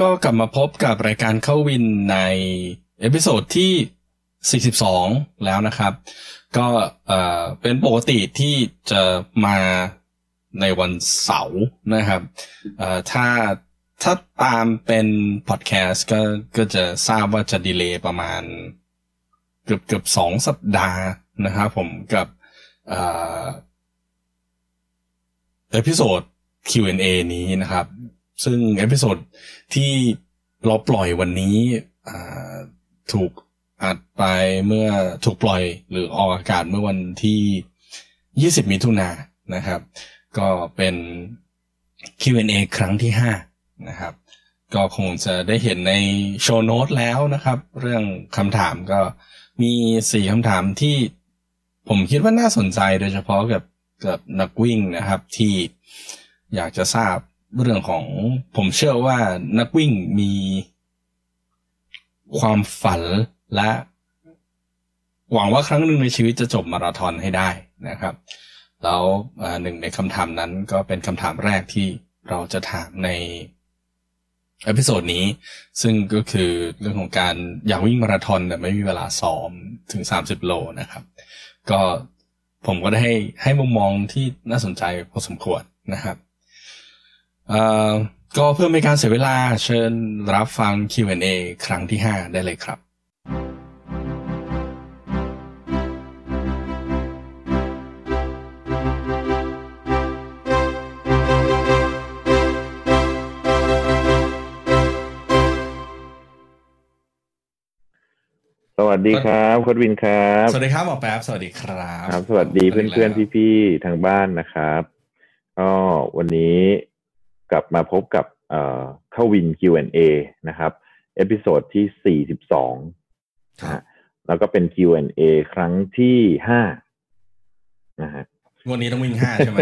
ก็กลับมาพบกับรายการเข้าวินใน episode ที่ 42 แล้วนะครับ ก็เออเป็นปกติที่จะมาในวันเสาร์นะครับเออถ้าถ้าตามเป็นพอดแคสต์ก็ก็จะทราบว่าจะ delay ประมาณเกือบเกือบสองสัปดาห์นะครับผมกับเออepisode Q&A นี้นะครับ ซึ่ง episode ที่เราปล่อยวันนี้ถูกอัดไปเมื่อถูกปล่อยหรือออกอากาศเมื่อวันที่ 20 มิถุนายนนะครับ ก็เป็น Q&A ครั้งที่ 5 นะครับ ก็คงจะได้เห็นใน show note แล้วนะครับ เรื่องคำถามก็มีสี่คำถามที่ผมคิดว่าน่าสนใจโดยเฉพาะกับกับนักวิ่งนะครับที่อยากจะทราบ เรื่องของผมเชื่อว่านักวิ่งมีความฝันและ หวังว่าครั้งหนึ่งในชีวิตจะจบมาราธอนให้ได้นะครับ แล้วหนึ่งในคำถามนั้นก็เป็นคำถามแรกที่เราจะถามใน episode นี้ ซึ่งก็คือเรื่องของการอยากวิ่งมาราธอนแต่ไม่มีเวลาซ้อมถึงสามสิบโลนะครับ ก็ผมก็ได้ให้ให้มุมมองที่น่าสนใจพอสมควรนะครับ ก็เพื่อไม่การเสียเวลาเชิญรับฟัง Q&A ครั้งที่ 5 ได้เลยครับสวัสดีครับคุณวินครับ สวัสดีครับหมอแป๊บสวัสดีครับครับ สวัสดีเพื่อนๆพี่ๆทางบ้านนะครับก็วันนี้ กลับมาพบกับเอ่อเข้าวิน Q&A นะครับ episode ที่สี่สิบสองแล้วก็เป็น Q&A ครั้งที่ห้านะฮะวันนี้ต้องวิ่งห้าใช่ไหม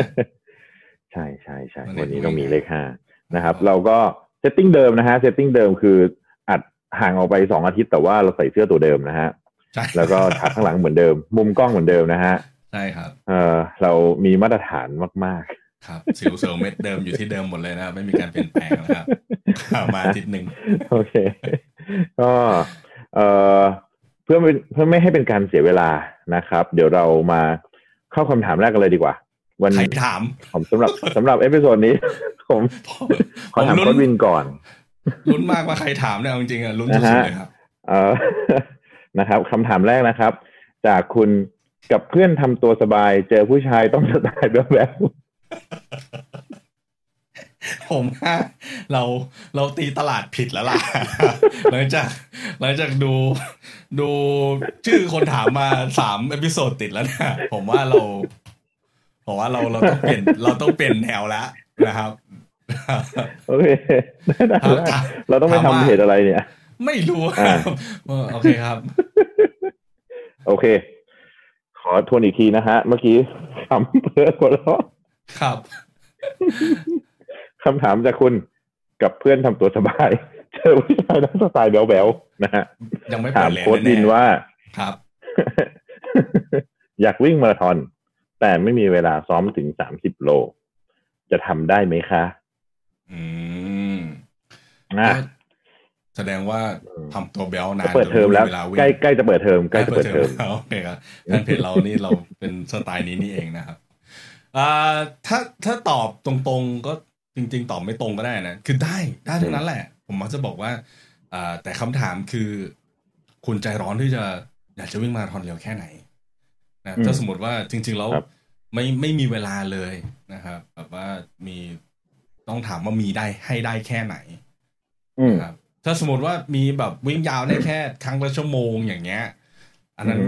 ใช่ใช่ใช่วันนี้ต้องมีเลขห้านะครับ เราก็เซตติ้งเดิมนะฮะเซตติ้งเดิมคืออัดห่างออกไปสองอาทิตย์แต่ว่าเราใส่เสื้อตัวเดิมนะฮะแล้วก็ฉากข้างหลังเหมือนเดิม มุมกล้องเหมือนเดิมนะฮะใช่ครับ เออเรามีมาตรฐานมาก ครับสิวเซลเม็ดเดิมอยู่ที่เดิมหมดเลยนะครับไม่มีการเปลี่ยนแปลงนะครับมาทิศหนึ่งโอเค ก็เอ่อเพื่อเพื่อไม่ให้เป็นการเสียเวลานะครับ เดี๋ยวเรามาเข้าคำถามแรกกันเลยดีกว่า วันใครถามผมสำหรับสำหรับเอพิโซดนี้ ผมขอถามควินก่อนลุ้นมากว่าใครถามเนี่ยจริงๆอะลุ้นสุดเลยครับเออนะครับคำถามแรกนะครับ จากคุณกับเพื่อนทำตัวสบาย เจอผู้ชายต้องสไตล์แบบแบบ ผมว่าเราเราตีตลาดผิดแล้วล่ะ หลังจากหลังจากดูดูชื่อคนถามมาสามเอพิโซดติดแล้วเนี่ยผมว่าเรา ผมว่าเราเราต้องเปลี่ยนเราต้องเปลี่ยนแนวแล้วนะครับโอเคเราต้องไปทำเหตุอะไรเนี่ย ไม่รู้โอเคครับ โอเค ขอทวนอีกทีนะฮะ เมื่อกี้คำเพื่อคนละ ครับคำถามจากคุณกับเพื่อนทำตัวสบาย เจอผู้ชายนักสไตล์แบวๆนะฮะยังไม่ถามโค้ดดินว่าครับ อยากวิ่งมาราธอน แต่ไม่มีเวลาซ้อมถึงสามสิบโล จะทำได้ไหมคะ อืมนะแสดงว่าทำตัวเบลนานเปิดเทอมแล้วใกล้ใกล้จะเปิดเทอมใกล้จะเปิดเทอมโอเคครับงานเพจเรานี่เราเป็นสไตล์นี้นี่เองนะครับ อ่าถ้าถ้าตอบตรงๆก็จริง ๆ ตอบไม่ตรงก็ได้นะคือได้ได้ทั้งนั้นแหละ ผมมักจะบอกว่าอ่าแต่คำถามคือ คุณใจร้อนที่จะอยากจะวิ่งมาราธอนเร็วแค่ไหนนะถ้าสมมติว่าจริง ๆ แล้วไม่ไม่มีเวลาเลยนะครับแบบว่ามีต้องถามว่ามีได้ให้ได้แค่ไหนนะครับถ้าสมมติว่ามีแบบวิ่งยาวได้แค่ครั้งละชั่วโมงอย่างเงี้ย อันนั้น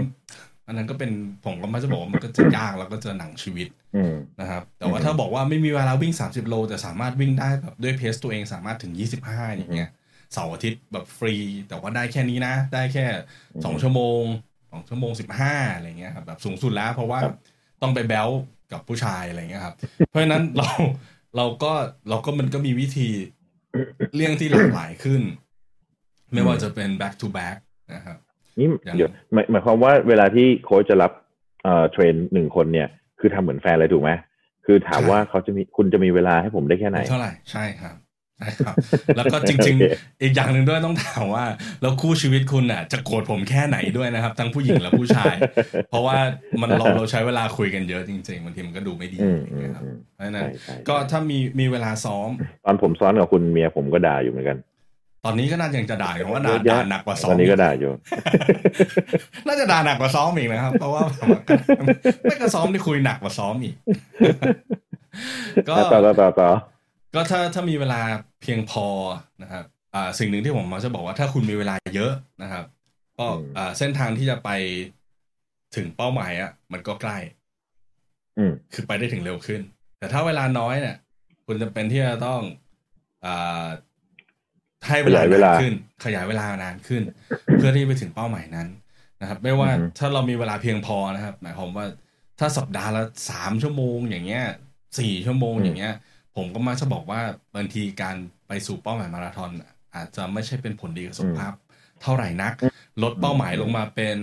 อันนั้นก็เป็นผมก็ไม่จะบอกว่ามันก็จะยากแล้วก็จะหนังชีวิตอืมนะครับ แต่ว่าถ้าบอกว่าไม่มีเวลาวิ่ง 30 โล แต่สามารถวิ่งได้แบบด้วยเพสตัวเองสามารถถึง 25 อย่างเงี้ยเสาร์อาทิตย์แบบฟรี แต่ว่าได้แค่นี้นะ ได้แค่ 2 ชั่วโมง 2 ชั่วโมง 15อะไรเงี้ยครับแบบสูงสุดแล้วเพราะว่าครับต้องไปแบลกับผู้ชายอะไรเงี้ยครับ เพราะฉะนั้นเราเราก็เราก็มันก็มีวิธีเลี่ยงที่หลากหลายขึ้น ไม่ว่าจะเป็น back to back นะครับ นี่อย่างเดี๋ยวหมายหมายความว่าเวลาที่โค้ชจะรับเอ่อเทรนหนึ่งคนเนี่ย คือทำเหมือนแฟนเลยถูกไหมคือถามว่าเขาจะมีคุณจะมีเวลาให้ผมได้แค่ไหน เท่าไหร่ใช่ครับใช่ครับ แล้วก็จริงโอเคๆอีกอย่างหนึ่งด้วยต้องถามว่า แล้วคู่ชีวิตคุณน่ะจะโกรธผมแค่ไหนด้วยนะครับ ทั้งผู้หญิงและผู้ชาย เพราะว่ามันเราเราใช้เวลาคุยกันเยอะจริงๆบางทีมันก็ดูไม่ดีอืมอย่างอืเงี้มยครับอืมเพราะฉะนั้นใช่ใช่ก็ถ้ามีมีเวลาซ้อม ตอนผมซ้อนกับคุณเมียผมก็ด่าอยู่เหมือนกัน ตอนนี้ก็น่าจะยังจะด่าอยู่ว่าด่าเยอะแยะด่าหนักกว่าซ้อตมอนนี้ก็ด่าอยู่ น่าจะด่าหนักกว่าซ้อมอีกนะครับ เพราะว่าไม่ก็ซ้อมที่คุยหนักกว่าซ้อมอีก ก็ต่อต่อต่อต่อก็ถ้าถ้ามีเวลาเพียงพอนะครับอ่าสิ่งหนึ่งที่ผมมักจะบอกว่าถ้าคุณมีเวลาเยอะนะครับ ก็อ่าเส้นทางที่จะไปถึงเป้าหมายอะ มันก็ใกล้ อืมคือไปได้ถึงเร็วขึ้น แต่ถ้าเวลาน้อยเนี่ย คุณจะเป็นที่จะต้องอ่า ให้เวลาขยายเวลานานขึ้น ขยายเวลานานขึ้น เพื่อที่ไปถึงเป้าหมายนั้นนะครับ ไม่ว่าอือฮึถ้าเรามีเวลาเพียงพอนะครับ หมายความว่าถ้าสัปดาห์ละสามชั่วโมง อย่างเงี้ยสี่ชั่วโมงอย่างเงี้ย ผมก็มักจะบอกว่าบางทีการไปสู่เป้าหมายมาราธอนอะอาจจะไม่ใช่เป็นผลดีกับสุขภาพ เท่าไหร่นัก ลดเป้าหมายลงมาเป็น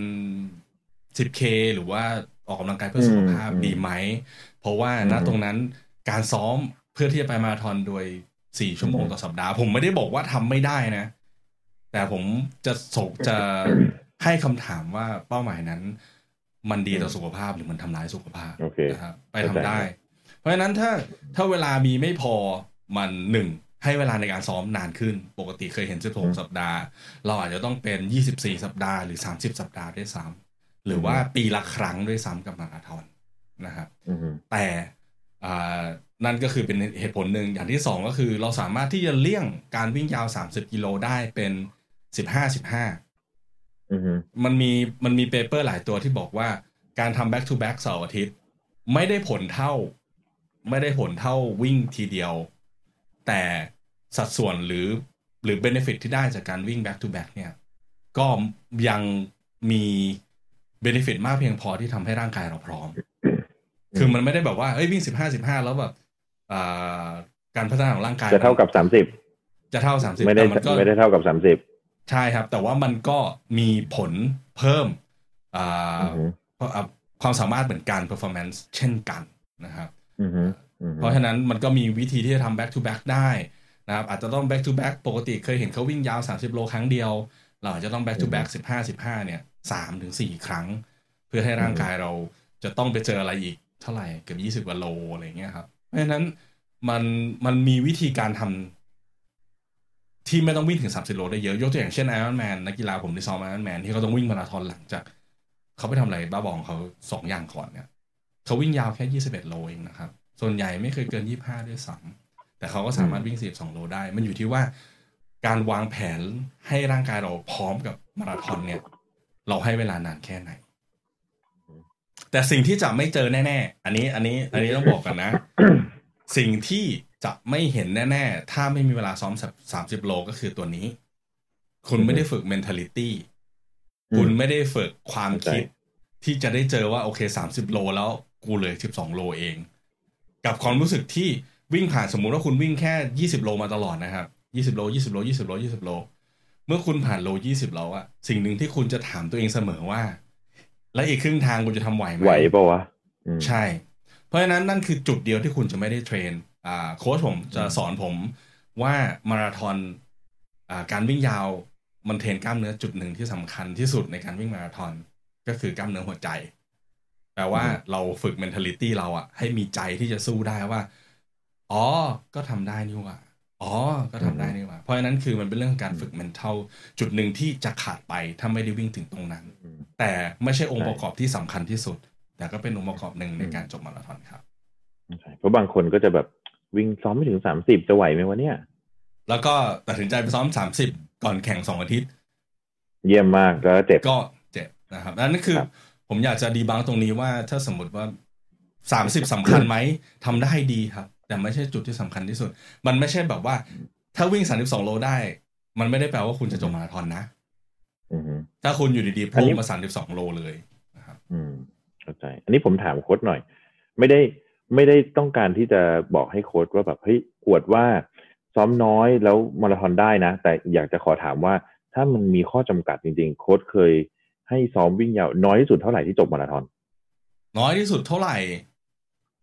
10K หรือว่าออกกำลังกายเพื่อสุขภาพอืมดีไหม เพราะว่าณอืมตรงนั้นการซ้อมเพื่อที่จะไปมาราธอนโดย 4ชั่วโมงอืมต่อสัปดาห์ ผมไม่ได้บอกว่าทำไม่ได้นะ แต่ผมจะสกจะให้คำถามว่าเป้าหมายนั้น มันดีต่อสุขภาพหรือมันทำร้ายสุขภาพโอเคนะครับไปทำเข้าใจได้ เพราะฉะนั้นถ้าถ้าเวลามีไม่พอมันหนึ่งให้เวลาในการซ้อมนานขึ้น ปกติเคยเห็น 16 สัปดาห์ เราอาจจะต้องเป็น 24 สัปดาห์หรือ 30 สัปดาห์ด้วยซ้ำหรือว่าปีละครั้งด้วยซ้ำกับมาราธอนนะครับอืมแต่อ่า นั่นก็คือเป็นเหตุผลหนึ่งอย่างที่สองก็คือเราสามารถที่จะเลี่ยงการวิ่งยาว 30 กิโลได้เป็น15 15อืมมันมีมันมีเปเปอร์หลายตัวที่บอกว่าการทำ back to back เสาร์อาทิตย์ ไม่ได้ผลเท่า ไม่ได้ผลเท่าวิ่งทีเดียว แต่สัดส่วนหรือหรือ benefit ที่ได้จากการวิ่ง back to back เนี่ย ก็ยังมี benefit มากเพียงพอที่ทำให้ร่างกายเราพร้อม คือมันไม่ได้แบบว่าเอ้ยวิ่งสิบห้าสิบห้าแล้วแบบอ่าการพัฒนาของร่างกายจะเท่ากับสามสิบจะเท่าสามสิบไม่ได้แต่มันก็ไม่ได้เท่ากับสามสิบใช่ครับ แต่ว่ามันก็มีผลเพิ่มอ่าอืมเพราะอ่าความสามารถเหมือนกัน performance เช่นกันนะครับอืมอืมเพราะฉะนั้นมันก็มีวิธีที่จะทำ back to back ได้นะครับ อาจจะต้อง back to back ปกติเคยเห็นเขาวิ่งยาว 30 โลครั้งเดียว เราอาจจะต้อง back to back 15 15 เนี่ย3ถึง4ครั้ง เพื่อให้ร่างกายเราจะต้องไปเจออะไรอีก เท่าไหร่เกือบ20กว่าโลอะไรเงี้ยครับ เพราะฉะนั้นมันมันมีวิธีการทำที่ไม่ต้องวิ่งถึง30โลได้เยอะ ยกตัวอย่างเช่น Iron Man นักกีฬาผมที่ซ้อม Iron Man ที่เขาต้องวิ่งมาราธอนหลังจากเขาไปทำอะไรบ้าบอของเขาสองอย่างก่อนเนี่ยเขาวิ่งยาวแค่21โลเองนะครับ ส่วนใหญ่ไม่เคยเกิน25ด้วยซ้ำแต่เขาก็สามารถวิ่ง42โลได้ มันอยู่ที่ว่าการวางแผนให้ร่างกายเราพร้อมกับมาราธอนเนี่ย เราให้เวลานานแค่ไหน แต่สิ่งที่จะไม่เจอแน่ ๆ อันนี้อันนี้ อันนี้ต้องบอกกันนะ สิ่งที่จะไม่เห็นแน่ ๆ ถ้าไม่มีเวลาซ้อม30โลก็คือตัวนี้ คุณไม่ได้ฝึก mentality คุณไม่ได้ฝึกความคิด ที่จะได้เจอว่าโอเค30โลแล้วกูเหลือ12โลเอง กับความรู้สึกที่วิ่งผ่านสมมุติว่าคุณวิ่งแค่20โลมาตลอดนะครับ20โล20โล20โล20โล เมื่อคุณผ่านโล20แล้วอะสิ่งหนึ่งที่คุณจะถามตัวเองเสมอว่า และอีกครึ่งทางคุณจะทำไหวไหมไหวปะวะอืมใช่ เพราะฉะนั้นนั่นคือจุดเดียวที่คุณจะไม่ได้ train อ่าโค้ชผมจะสอนผมว่ามาราธอนอ่าการวิ่งยาวมันเทรนกล้ามเนื้อจุดหนึ่งที่สำคัญที่สุดในการวิ่งมาราธอนก็คือกล้ามเนื้อหัวใจแปลว่าอืมเราฝึก mentality เราอะให้มีใจที่จะสู้ได้ว่า อ๋อ ก็ทำได้นี่หว่าอ๋อ ก็ทำได้นี่หว่า เพราะฉะนั้นคือมันเป็นเรื่องของการฝึก mental จุดหนึ่งที่จะขาดไปถ้าไม่ได้วิ่งถึงตรงนั้นอืม แต่ไม่ใช่องค์ใช่ประกอบที่สำคัญที่สุด แต่ก็เป็นองค์ประกอบหนึ่งในการจบมาราธอนครับใช่เพราะบางคนก็จะแบบวิ่งซ้อมไม่ถึงสามสิบจะไหวไหมวะเนี่ย แล้วก็ตัดสินใจไปซ้อม30ก่อนแข่งสองอาทิตย์ เยี่ยมมากแล้วเจ็บก็เจ็บนะครับอันนั้นคือครับผผมอยากจะดีบังตรงนี้ว่าถ้าสมมติว่าสามสิบสำคัญไหมทำได้ดีครับ แต่ไม่ใช่จุดที่สำคัญที่สุด มันไม่ใช่แบบว่า ถ้าวิ่งสามสิบสองโลได้ มันไม่ได้แปลว่าคุณจะจบมาราธอนนะอืมฮึ ถ้าคุณอยู่ดีๆอันพุ่นี้งมาสามสิบสองโลเลยนะครับ อืมเข้าใจ อันนี้ผมถามโค้ดหน่อย ไม่ได้ไม่ได้ต้องการที่จะบอกให้โค้ดว่าแบบเฮ้ยอวดว่าซ้อมน้อยแล้วมาราธอนได้นะ แต่อยากจะขอถามว่า ถ้ามันมีข้อจำกัดจริง ๆ โค้ดเคย ให้ซ้อมวิ่งยาวน้อยที่สุดเท่าไหร่ที่จบมาราธอน น้อยที่สุดเท่าไหร่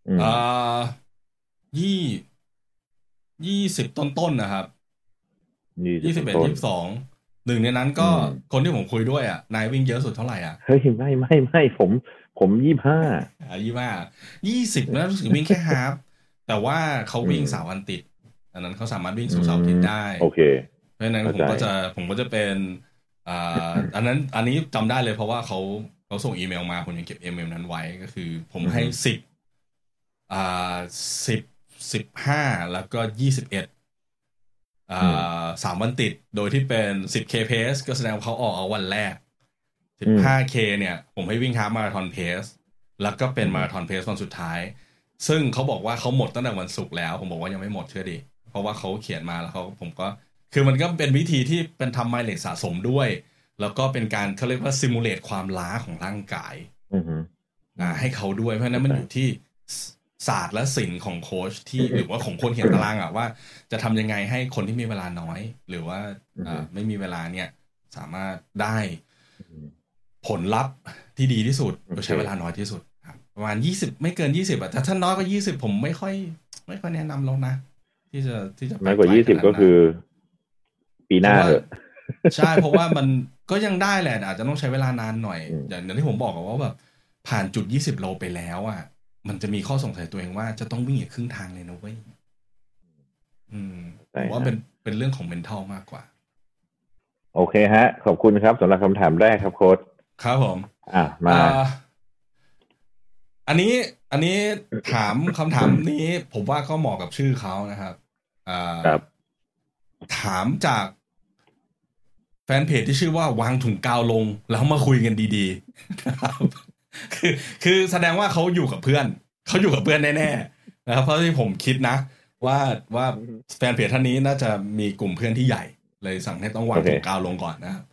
อืมอ่ายี่ยี่สิบต้นๆนะครับยี่สิบเอ็ดต้นยี่สิบสอง หนึ่งในนั้นก็อืมคนที่ผมคุยด้วยอะนายวิ่งเยอะสุดเท่าไหร่อะเฮ้ยไม่ไม่ไม่ผมผมยี่ห้าอ่ายี่ว่ายี่สิบแล้วรู้สึกวิ่งแค่ฮาฟแต่ว่าเขาวิ่งอืมสามวันติด อันนั้นเขาสามารถวิ่งสู่เสาร์อาทิตย์ได้ โอเค เพราะฉะนั้นผมเข้าใจก็จะผมก็จะเป็นอ่าอันนั้นอันนี้จำได้เลยเพราะว่าเขาเขาส่งอีเมลมาผมยังเก็บอีเมลนั้นไว้ก็คือ ผมให้สิบอ่าสิบสิบห้าแล้วก็ยี่สิบเอ็ดอ่า สามวันติดโดยที่เป็นสิบ k pace ก็แสดงว่าเขาออกเอาวันแรกสิบห้า k เนี่ย ผมให้วิ่งฮาล์ฟมาราธอนเพสแล้วก็เป็นมาราธอนเพสวันสุดท้าย ซึ่งเขาบอกว่าเขาหมดตั้งแต่วันศุกร์แล้ว ผมบอกว่ายังไม่หมดเชื่อดิ เพราะว่าเขาเขียนมาแล้วเขาผมก็ คือมันก็เป็นวิธีที่เป็นทำไมเลสสะสมด้วย แล้วก็เป็นการเขาเรียกว่าซิมูเลตความล้าของร่างกายอือฮึอ่าให้เขาด้วยเพราะฉะนั้นมันอยู่ที่ ศาสตร์และศิลป์ของโค้ชที่หรือว่าของคนเขียนตารางอะว่า จะทำยังไงให้คนที่มีเวลาน้อย หรือว่าอ่าไม่มีเวลาเนี่ย สามารถได้ผลลัพธ์ที่ดีที่สุดโดยใช้เวลาน้อยที่สุดครับประมาณยี่สิบไม่เกินยี่สิบอะแต่ถ้าน้อยกว่ายี่สิบผมไม่ค่อย ไม่ค่อยแนะนำแล้วนะที่จะที่จะไปน้อยกว่าไลยี่สิบขนดก็นั้นคือ ปีหน้าเพราะว่าเถอะใช่เพราะว่ามันก็ยังได้แหละอาจจะต้องใช้เวลานานหน่อยอืมอย่างที่ผมบอกอะว่าแบบผ่านจุดยี่สิบโลไปแล้วอะ มันจะมีข้อสงสัยตัวเองว่าจะต้องวิ่งอีกครึ่งทางเลยนะเว้ยอืมใช่ผมว่าฮะเป็นเป็นเรื่องของ mental มากกว่า โอเคฮะ ขอบคุณครับสำหรับคำถามแรกครับโค้ดครับผม อะมาอ่าอันนี้อันนี้ถามคำถามนี้ ผมว่าก็เหมาะกับชื่อเขานะครับอ่าครับถามจากแฟนเพจที่ชื่อว่าวางถุงกาวลง แล้วมาคุยกันดีๆนะครับ คือคือแสดงว่าเขาอยู่กับเพื่อนเขาอยู่กับเพื่อนแน่ๆนะครับเพราะที่ผมคิดนะ ว่าว่าแฟนเพจท่านนี้น่าจะมีกลุ่มเพื่อนที่ใหญ่ เลยสั่งให้ต้องวางโอเคถุงกาวลงก่อนนะครับ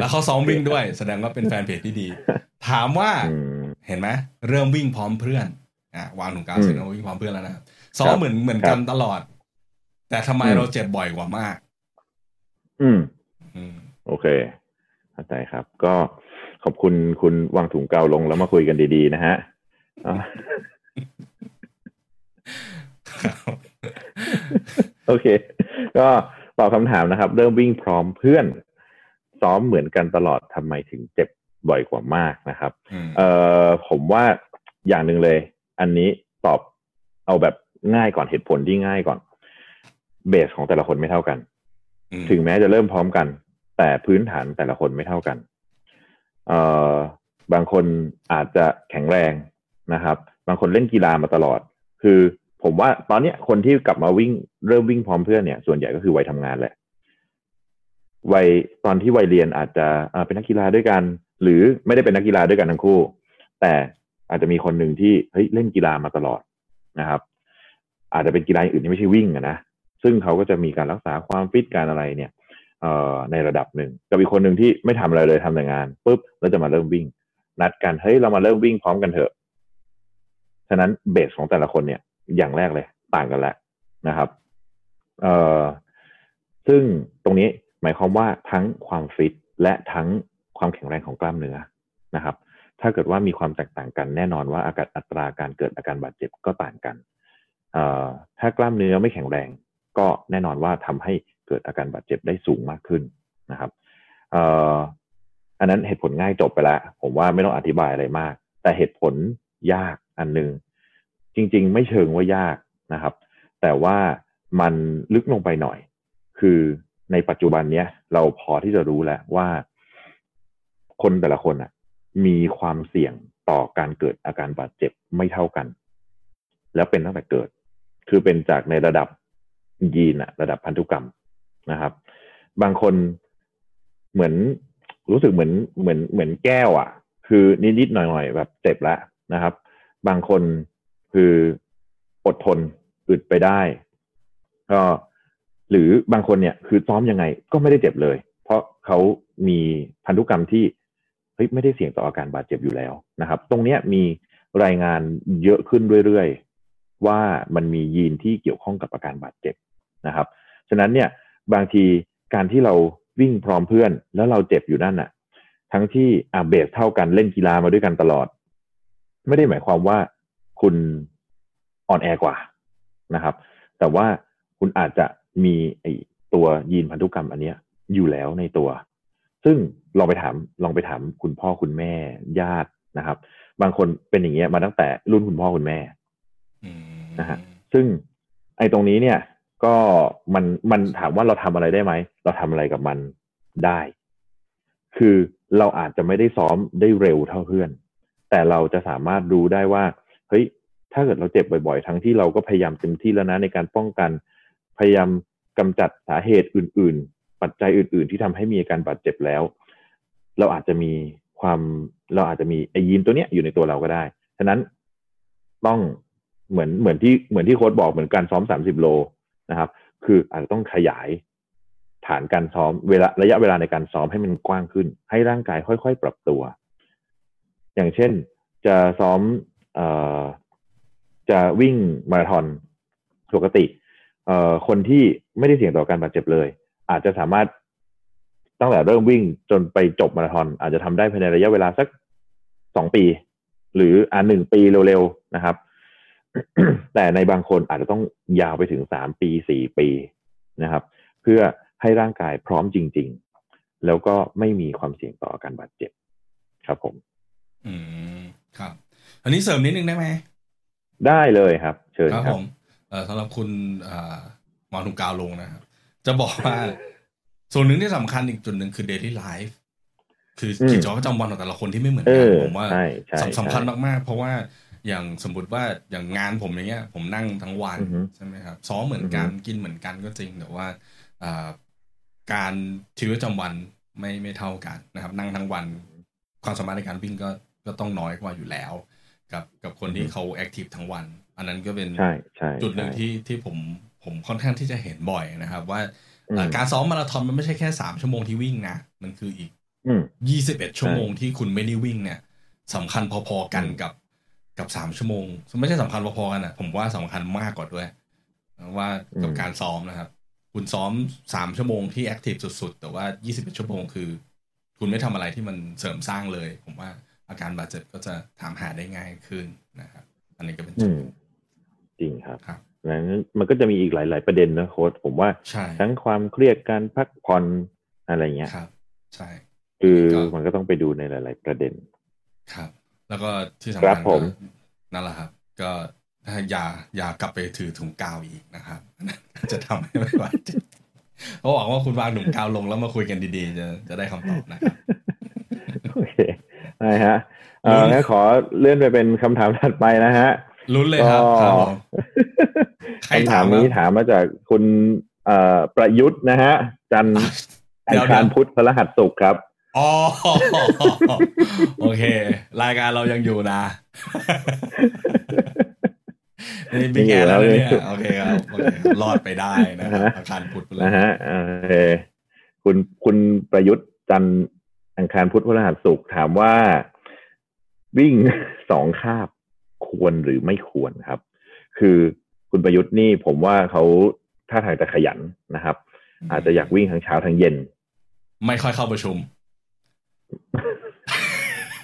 แล้วเขาซ้อมวิ่งด้วย แสดงว่าเป็นแฟนเพจที่ดี ถามว่าอืมเห็นไหมเริ่มวิ่งพร้อมเพื่อนอะวางถุงกาวเสร็จแล้ววิ่งพร้อมเพื่อนแล้วนะครับซ้อมเหมือนเหมือนกันตลอด แต่ทำไมอืมเราเจ็บบ่อยกว่ามาก อืม อืม โอเคเข้าใจครับ ก็ข อบคุณคุณวางถุงเกาวลงแล้วมาคุยกันดีๆ นะฮะอะโอเค ก็ตอบคำถามนะครับ เริ่มวิ่งพร้อมเพื่อน ซ้อมเหมือนกันตลอดทำไมถึงเจ็บบ่อยกว่ามากนะครับอืมเอ่อผมว่าอย่างหนึ่งเลย อันนี้ตอบเอาแบบง่ายก่อนเหตุผลที่ง่ายก่อน เบสของแต่ละคนไม่เท่ากันอืมถึงแม้จะเริ่มพร้อมกัน แต่พื้นฐานแต่ละคนไม่เท่ากัน เอ่อบางคนอาจจะแข็งแรงนะครับ บางคนเล่นกีฬามาตลอด คือผมว่าตอนเนี้ยคนที่กลับมาวิ่งเริ่มวิ่งพร้อมเพื่อนเนี่ย ส่วนใหญ่ก็คือวัยทำงานแหละวัยตอนที่วัยเรียนอาจจะเป็นนักกีฬาด้วยกัน หรือไม่ได้เป็นนักกีฬาด้วยกันทั้งคู่ แต่อาจจะมีคนหนึ่งที่เฮ้ยเล่นกีฬามาตลอดนะครับ อาจจะเป็นกีฬาอื่นที่ไม่ใช่วิ่งนะซึ่งเขาก็จะมีการรักษาความฟิตการอะไรเนี่ย ในระดับหนึ่งกับอีกคนหนึ่งที่ไม่ทำอะไรเลยทำแต่งานปุ๊บแล้วจะมาเริ่มวิ่ง นัดกันเฮ้ยเรามาเริ่มวิ่งพร้อมกันเถอะฉะนั้นเบสของแต่ละคนเนี่ยอย่างแรกเลย ต่างกันแหล้วนะครับเอ่อซึ่งตรงนี้หมายความว่าทั้งความฟิตและทั้งความแข็งแรงของกล้ามเนื้อนะครับ ถ้าเกิดว่ามีความแตกต่างกันแน่นอนว่าอาการอัตราการเกิดอาการบาดเจ็บก็ต่างกันเอ่อถ้ากล้ามเนื้อไม่แข็งแรง ก็แน่นอนว่าทำให้ เกิดอาการบาดเจ็บได้สูงมากขึ้นนะครับอันนั้นเหตุผลง่ายจบไปแล้ว ผมว่าไม่ต้องอธิบายอะไรมาก แต่เหตุผลยากอันหนึงจริง ๆ ไม่เชิงว่ายากนะครับ แต่ว่ามันลึกลงไปหน่อย คือในปัจจุบันเนี้ยเราพอที่จะรู้แล้วว่า คนแต่ละคนอะ มีความเสี่ยงต่อการเกิดอาการบาดเจ็บไม่เท่ากัน แล้วเป็นตั้งแต่เกิด คือเป็นจากในระดับยีนอะระดับพันธุกรรม นะครับ บางคนเหมือนรู้สึกเหมือนเหมือนเหมือนแก้วอะคือนิดๆหน่อยๆแบบเจ็บแล้วนะครับ บางคนคืออดทนอึดไปได้ ก็หรือบางคนเนี่ย คือซ้อมยังไงก็ไม่ได้เจ็บเลย เพราะเขามีพันธุกรรมที่เฮ้ยไม่ได้เสี่ยงต่ออาการบาดเจ็บอยู่แล้วนะครับ ตรงเนี้ยมีรายงานเยอะขึ้นเรื่อยๆ ว่ามันมียีนที่เกี่ยวข้องกับอาการบาดเจ็บนะครับ ฉะนั้นเนี่ย บางทีการที่เราวิ่งพร้อมเพื่อน แล้วเราเจ็บอยู่นั่นน่ะ ทั้งที่อาเบสเท่ากันเล่นกีฬามาด้วยกันตลอด ไม่ได้หมายความว่าคุณอ่อนแอกว่านะครับ แต่ว่าคุณอาจจะมีไอตัวยีนพันธุกรรมอันเนี้ยอยู่แล้วในตัว ซึ่งลองไปถามลองไปถามคุณพ่อคุณแม่ญาตินะครับ บางคนเป็นอย่างเงี้ยมาตั้งแต่รุ่นคุณพ่อคุณแม่อืมนะฮะซึ่งไอ้ตรงนี้เนี่ย ก็มันมันถามว่าเราทำอะไรได้ไหม เราทำอะไรกับมันได้ คือเราอาจจะไม่ได้ซ้อมได้เร็วเท่าเพื่อน แต่เราจะสามารถรู้ได้ว่า เฮ้ย ถ้าเกิดเราเจ็บบ่อยๆ ทั้งที่เราก็พยายามเต็มที่แล้วนะในการป้องกัน พยายามกำจัดสาเหตุอื่น ๆ ปัจจัยอื่น ๆ ที่ทำให้มีอาการบาดเจ็บแล้ว เราอาจจะมีความเราอาจจะมีไอยีนตัวเนี้ยอยู่ในตัวเราก็ได้ ฉะนั้นต้องเหมือนเหมือนที่เหมือนที่โค้ชบอกเหมือนการซ้อมสามสิบโล นะครับ คืออาจจะต้องขยายฐานการซ้อมเวลาระยะเวลาในการซ้อมให้มันกว้างขึ้น ให้ร่างกายค่อยๆ ปรับตัว อย่างเช่นจะซ้อมออจะวิ่งมาราธอนปกติคนที่ไม่ได้เสี่ยงต่อการบาดเจ็บเลย อาจจะสามารถตั้งแต่เริ่มวิ่งจนไปจบมาราธอนอาจจะทำได้ภายในระยะเวลาสักสองปี หรืออ่าหนึ่งปีเร็วๆนะครับ แต่ในบางคนอาจจะต้องยาวไปถึงสามปีสี่ปีนะครับ เพื่อให้ร่างกายพร้อมจริง ๆ แล้วก็ไม่มีความเสี่ยงต่ออาการบาดเจ็บครับผม อืมครับ อันนี้เสริมนิดนึงได้ไหมได้เลยครับ เชิญครับครัผบมเอ่อสำหรับคุณเอ่อหมอหนุ่มกาวลงนะครับ จะบอกว่า ส่วนหนึ่งที่สำคัญอีกจุดหนึ่งคือ daily life คือกิจวัตรประจำวันของแต่ละคนที่ไม่เหมือนเอกันอผมว่าใช่ใช่สำสำคัญใช่มากๆ เพราะว่า อย่างสมมติว่าอย่างงานผมอย่างเงี้ย ผมนั่งทั้งวันอือฮึใช่ไหมครับซ้อมเหมือนกันกินเหมือนกันก็จริงแต่ว่าอ่าการชีวิตประจำวันไม่ไม่เท่ากันนะครับ นั่งทั้งวันความสามารถในการวิ่งก็ก็ต้องน้อยกว่าอยู่แล้ว กับกับคนที่เขาแอคทีฟทั้งวัน อันนั้นก็เป็นใช่ใช่จุดหนึ่งใช่ที่ที่ผมผมค่อนข้างที่จะเห็นบ่อยนะครับ ว่าอืมเอ่อการซ้อมมาราธอนมันไม่ใช่แค่สามชั่วโมงที่วิ่งนะมันคืออีกอืมยี่สิบเอ็ดชั่วโมงที่คุณไม่ได้วิ่งเนี่ยสำคัญพอๆกันกับ กับสามชั่วโมง ไม่ใช่สำคัญพอๆกันอะ ผมว่าสำคัญมากกว่าด้วย ว่ากับอืมการซ้อมนะครับ คุณซ้อมสามชั่วโมงที่แอคทีฟสุดๆ แต่ว่ายี่สิบเอ็ดชั่วโมงคือ คุณไม่ทำอะไรที่มันเสริมสร้างเลย ผมว่าอาการบาดเจ็บก็จะถามหาได้ง่ายขึ้นนะครับ อันนี้ก็เป็นอืจุดมจริงครับครับนั้นมันก็จะมีอีกหลาย ๆ ประเด็นนะโค้ชผมว่าใช่ทั้งความเครียดการพักผ่อนอะไรเงี้ยครับ ใช่ คือก็มันก็ต้องไปดูในหลาย ๆ ประเด็นครับ แล้วก็ที่สำครัคับญผก็มนั่นแหละครับ ก็อย่าอย่ากลับไปถือถุงกาวอีกนะครับ จะทำให้ไม่ไหวเขาบอกว่าคุณวางถุงกาวลงแล้วมาคุยกันดีๆ จะจะได้คำตอบนะครับโอเคได้ฮะเออลุ้นงั้นขอเลื่อนไปเป็นคำถามถัดไปนะฮะลุ้นเลยครับก็ครับผมใครคำถาถามมนี้ครับถามมาจากคุณเอ่อประยุทธ์นะฮะจันทร์อัเดี๋งยวคารเดี๋ยวพุธพฤหัสศุกร์ครับ อ๋อโอเค รายการเรายังอยู่นะนี่บิ๊กแอร์แล้วนะเนี่ยโอเคครับโอเครอดไปได้นะครับอาคารพุทธเลยนะฮะเอ่อคุณคุณประยุทธ์จันทร์อังคารพุธพฤหัสศุกร์ถามว่า วิ่งสองคาบควรหรือไม่ควรครับ คือคุณประยุทธ์นี่ผมว่าเขาท่าทางจะขยันนะครับ อาจจะอยากวิ่งทั้งเช้าทั้งเย็น ไม่ค่อยเข้าประชุม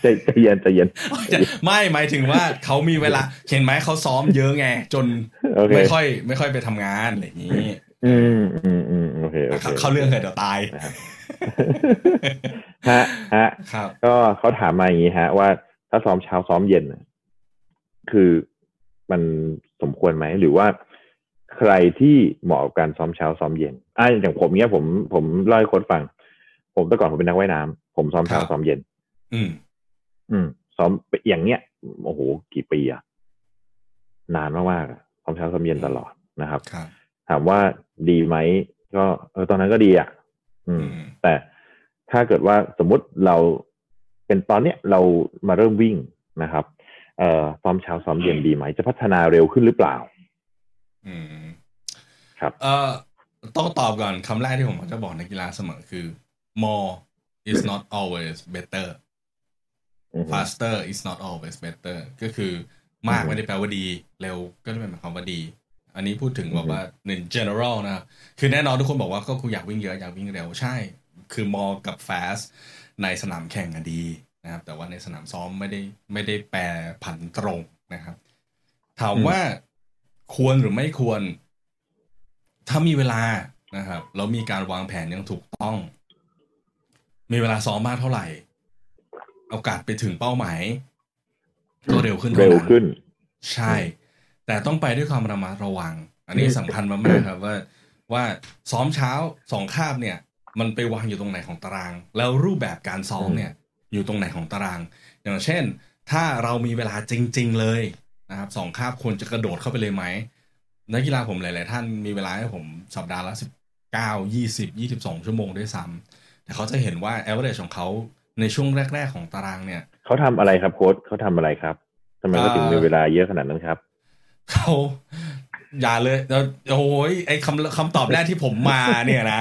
ใจใจเย็นใจเย็นไม่หมายถึงว่าเขามีเวลาเห็นไหมเขาซ้อมเยอะไง จนโอเคไม่ค่อย ไม่ค่อยไปทำงานอะไรอย่างนี้ อืมอืมอืมโอเคโอเคเข้าเข้าเรื่องเลยเดี๋ยวตายนะครับฮะฮะครับ ก็เขาถามมาอย่างนี้ฮะ ว่าถ้าซ้อมเช้าซ้อมเย็นน่ะคือมันสมควรไหมหรือว่าใครที่เหมาะกับการซ้อมเช้าซ้อมเย็นอ่าอย่างผมเนี้ยผมผมเล่าให้โค้ชฟัง ผมแต่ก่อนผมเป็นนักว่ายน้ำ ผมซ้อมเช้าครับซ้อมเย็น อืม อืมซ้อมอย่างเนี้ยโอ้โหกี่ปีอะนานมากๆอะซ้อมเช้าซ้อมเย็นตลอดนะครับครับถามว่าดีไหมก็เออตอนนั้นก็ดีอะ อืมอืมแต่ถ้าเกิดว่าสมมุติเราเป็นตอนเนี้ยเรามาเริ่มวิ่งนะครับ เอ่อซ้อมเช้าซ้อมเย็นดีไหม จะพัฒนาเร็วขึ้นหรือเปล่า อืม ครับ เอ่อต้องตอบก่อนคำแรกที่ผมจะบอกในกกีฬาเสมอคือ more is not always better อือฮึ faster is not always better ก็คือมากอืมไม่ได้แปลว่าดี เร็วก็ไม่ได้หมายความว่าดี อันนี้พูดถึงแบบว่าใน general นะครับคือแน่นอนทุกคนบอกว่าก็กูอยากวิ่งเยอะอยากวิ่งเร็วใช่ คือ more กับ fast ในสนามแข่งอะดีนะครับ แต่ว่าในสนามซ้อมไม่ได้ไม่ได้แปรผันตรงนะครับ ถามว่าควรหรือไม่ควร ถ้ามีเวลานะครับแล้วมีการวางแผนอย่างถูกต้อง มีเวลาซ้อมมากเท่าไหร่โอกาสไปถึงเป้าหมายก็เร็วขึ้นท่าเร็วนั้นขึ้น ใช่ แต่ต้องไปด้วยความระมัดระวัง อันนี้สำคัญมากๆครับว่าว่าซ้อมเช้าสองคาบเนี่ย มันไปวางอยู่ตรงไหนของตาราง แล้วรูปแบบการซ้อมเนี่ย อยู่ตรงไหนของตาราง อย่างเช่น ถ้าเรามีเวลาจริง ๆ เลยนะครับสองคาบควรจะกระโดดเข้าไปเลยไหมนักกีฬาผมหลาย ๆ ท่านมีเวลาให้ผมสัปดาห์ละสิบเก้ายี่สิบยี่สิบสองชั่วโมงด้วยซ้ำ แต่เขาจะเห็นว่า average ของเขาในช่วงแรก ๆ ของตารางเนี่ย เขาทำอะไรครับโค้ชเขาทำอะไรครับทำไมเขาถึงมีเวลาเยอะขนาดนั้นครับเขาอย่าเลยแล้วโอ้ยไอ้คำคำตอบแรกที่ผมมาเนี่ยนะ